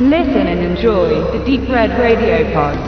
Listen and enjoy the Deep Red Radio Pod.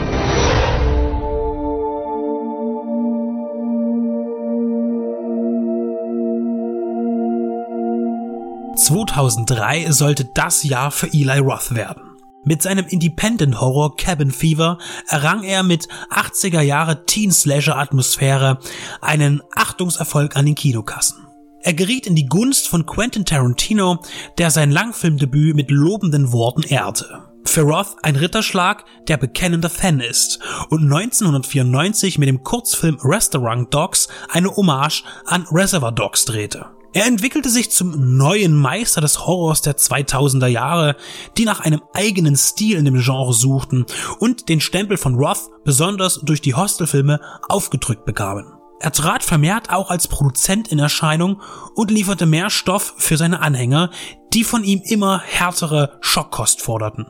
2003 sollte das Jahr für Eli Roth werden. Mit seinem Independent Horror Cabin Fever errang er mit 80er Jahre Teen Slasher Atmosphäre einen Achtungserfolg an den Kinokassen. Er geriet in die Gunst von Quentin Tarantino, der sein Langfilmdebüt mit lobenden Worten ehrte. Für Roth ein Ritterschlag, der bekennender Fan ist und 1994 mit dem Kurzfilm Restaurant Dogs eine Hommage an Reservoir Dogs drehte. Er entwickelte sich zum neuen Meister des Horrors der 2000er Jahre, die nach einem eigenen Stil in dem Genre suchten und den Stempel von Roth besonders durch die Hostelfilme aufgedrückt bekamen. Er trat vermehrt auch als Produzent in Erscheinung und lieferte mehr Stoff für seine Anhänger, die von ihm immer härtere Schockkost forderten.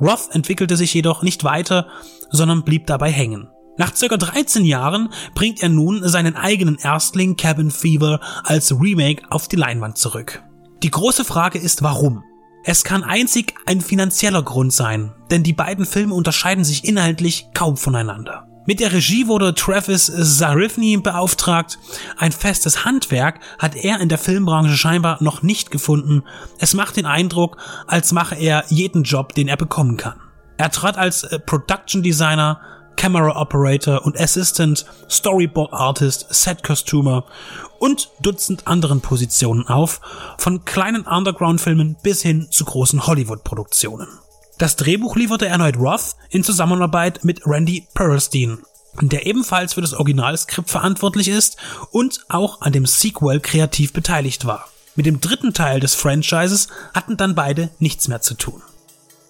Roth entwickelte sich jedoch nicht weiter, sondern blieb dabei hängen. Nach circa 13 Jahren bringt er nun seinen eigenen Erstling Cabin Fever als Remake auf die Leinwand zurück. Die große Frage ist warum? Es kann einzig ein finanzieller Grund sein, denn die beiden Filme unterscheiden sich inhaltlich kaum voneinander. Mit der Regie wurde Travis Zarifny beauftragt. Ein festes Handwerk hat er in der Filmbranche scheinbar noch nicht gefunden. Es macht den Eindruck, als mache er jeden Job, den er bekommen kann. Er trat als äh, Production Designer, Camera Operator und Assistant, Storyboard Artist, Set Costumer und Dutzend anderen Positionen auf, von kleinen Underground-Filmen bis hin zu großen Hollywood-Produktionen. Das Drehbuch lieferte erneut Roth in Zusammenarbeit mit Randy Perlstein, der ebenfalls für das Originalskript verantwortlich ist und auch an dem Sequel kreativ beteiligt war. Mit dem dritten Teil des Franchises hatten dann beide nichts mehr zu tun.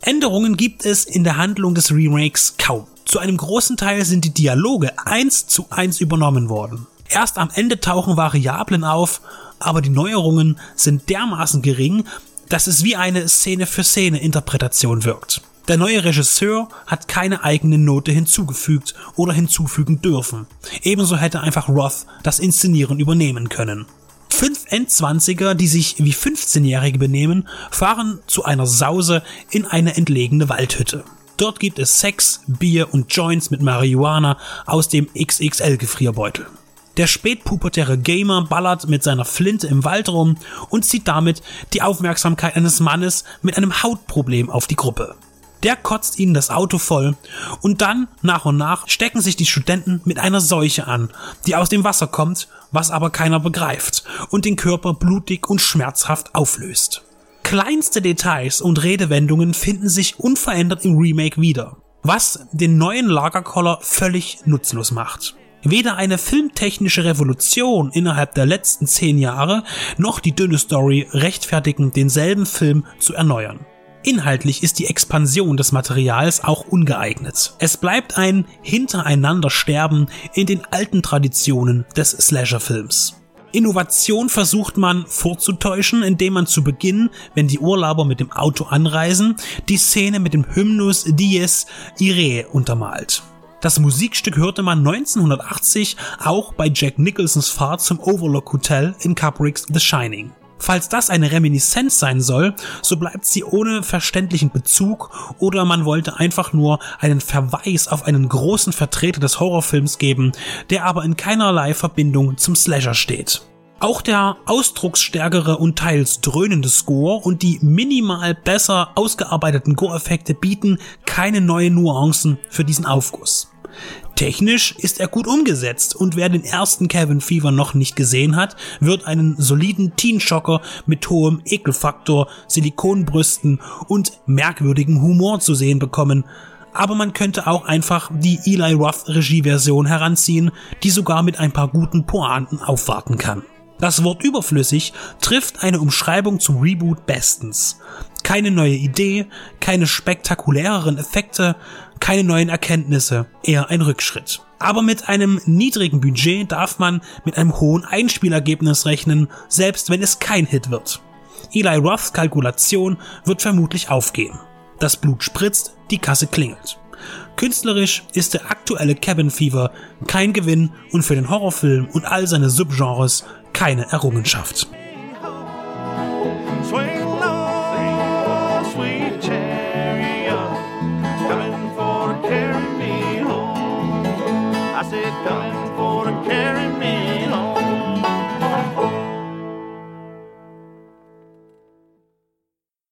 Änderungen gibt es in der Handlung des Remakes kaum. Zu einem großen Teil sind die Dialoge eins zu eins übernommen worden. Erst am Ende tauchen Variablen auf, aber die Neuerungen sind dermaßen gering, dass es wie eine Szene für Szene Interpretation wirkt. Der neue Regisseur hat keine eigene Note hinzugefügt oder hinzufügen dürfen. Ebenso hätte einfach Roth das Inszenieren übernehmen können. Fünf Endzwanziger, die sich wie 15-Jährige benehmen, fahren zu einer Sause in eine entlegene Waldhütte. Dort gibt es Sex, Bier und Joints mit Marihuana aus dem XXL-Gefrierbeutel. Der spätpubertäre Gamer ballert mit seiner Flinte im Wald rum und zieht damit die Aufmerksamkeit eines Mannes mit einem Hautproblem auf die Gruppe. Der kotzt ihnen das Auto voll und dann nach und nach stecken sich die Studenten mit einer Seuche an, die aus dem Wasser kommt, was aber keiner begreift und den Körper blutig und schmerzhaft auflöst. Kleinste Details und Redewendungen finden sich unverändert im Remake wieder, was den neuen Lagerkoller völlig nutzlos macht. Weder eine filmtechnische Revolution innerhalb der letzten zehn Jahre noch die dünne Story rechtfertigen, denselben Film zu erneuern. Inhaltlich ist die Expansion des Materials auch ungeeignet. Es bleibt ein Hintereinandersterben in den alten Traditionen des Slasher-Films. Innovation versucht man vorzutäuschen, indem man zu Beginn, wenn die Urlauber mit dem Auto anreisen, die Szene mit dem Hymnus Dies Irae untermalt. Das Musikstück hörte man 1980 auch bei Jack Nicholsons Fahrt zum Overlook Hotel in Kubricks The Shining. Falls das eine Reminiszenz sein soll, so bleibt sie ohne verständlichen Bezug oder man wollte einfach nur einen Verweis auf einen großen Vertreter des Horrorfilms geben, der aber in keinerlei Verbindung zum Slasher steht. Auch der ausdrucksstärkere und teils dröhnende Score und die minimal besser ausgearbeiteten Gore-Effekte bieten keine neuen Nuancen für diesen Aufguss. Technisch ist er gut umgesetzt und wer den ersten Kevin Fever noch nicht gesehen hat, wird einen soliden Teenshocker mit hohem Ekelfaktor, Silikonbrüsten und merkwürdigen Humor zu sehen bekommen. Aber man könnte auch einfach die Eli Roth Regieversion heranziehen, die sogar mit ein paar guten Pointen aufwarten kann. Das Wort überflüssig trifft eine Umschreibung zum Reboot bestens. Keine neue Idee, keine spektakuläreren Effekte, keine neuen Erkenntnisse, eher ein Rückschritt. Aber mit einem niedrigen Budget darf man mit einem hohen Einspielergebnis rechnen, selbst wenn es kein Hit wird. Eli Roths Kalkulation wird vermutlich aufgehen. Das Blut spritzt, die Kasse klingelt. Künstlerisch ist der aktuelle Cabin Fever kein Gewinn und für den Horrorfilm und all seine Subgenres keine Errungenschaft. Said, coming for to carry me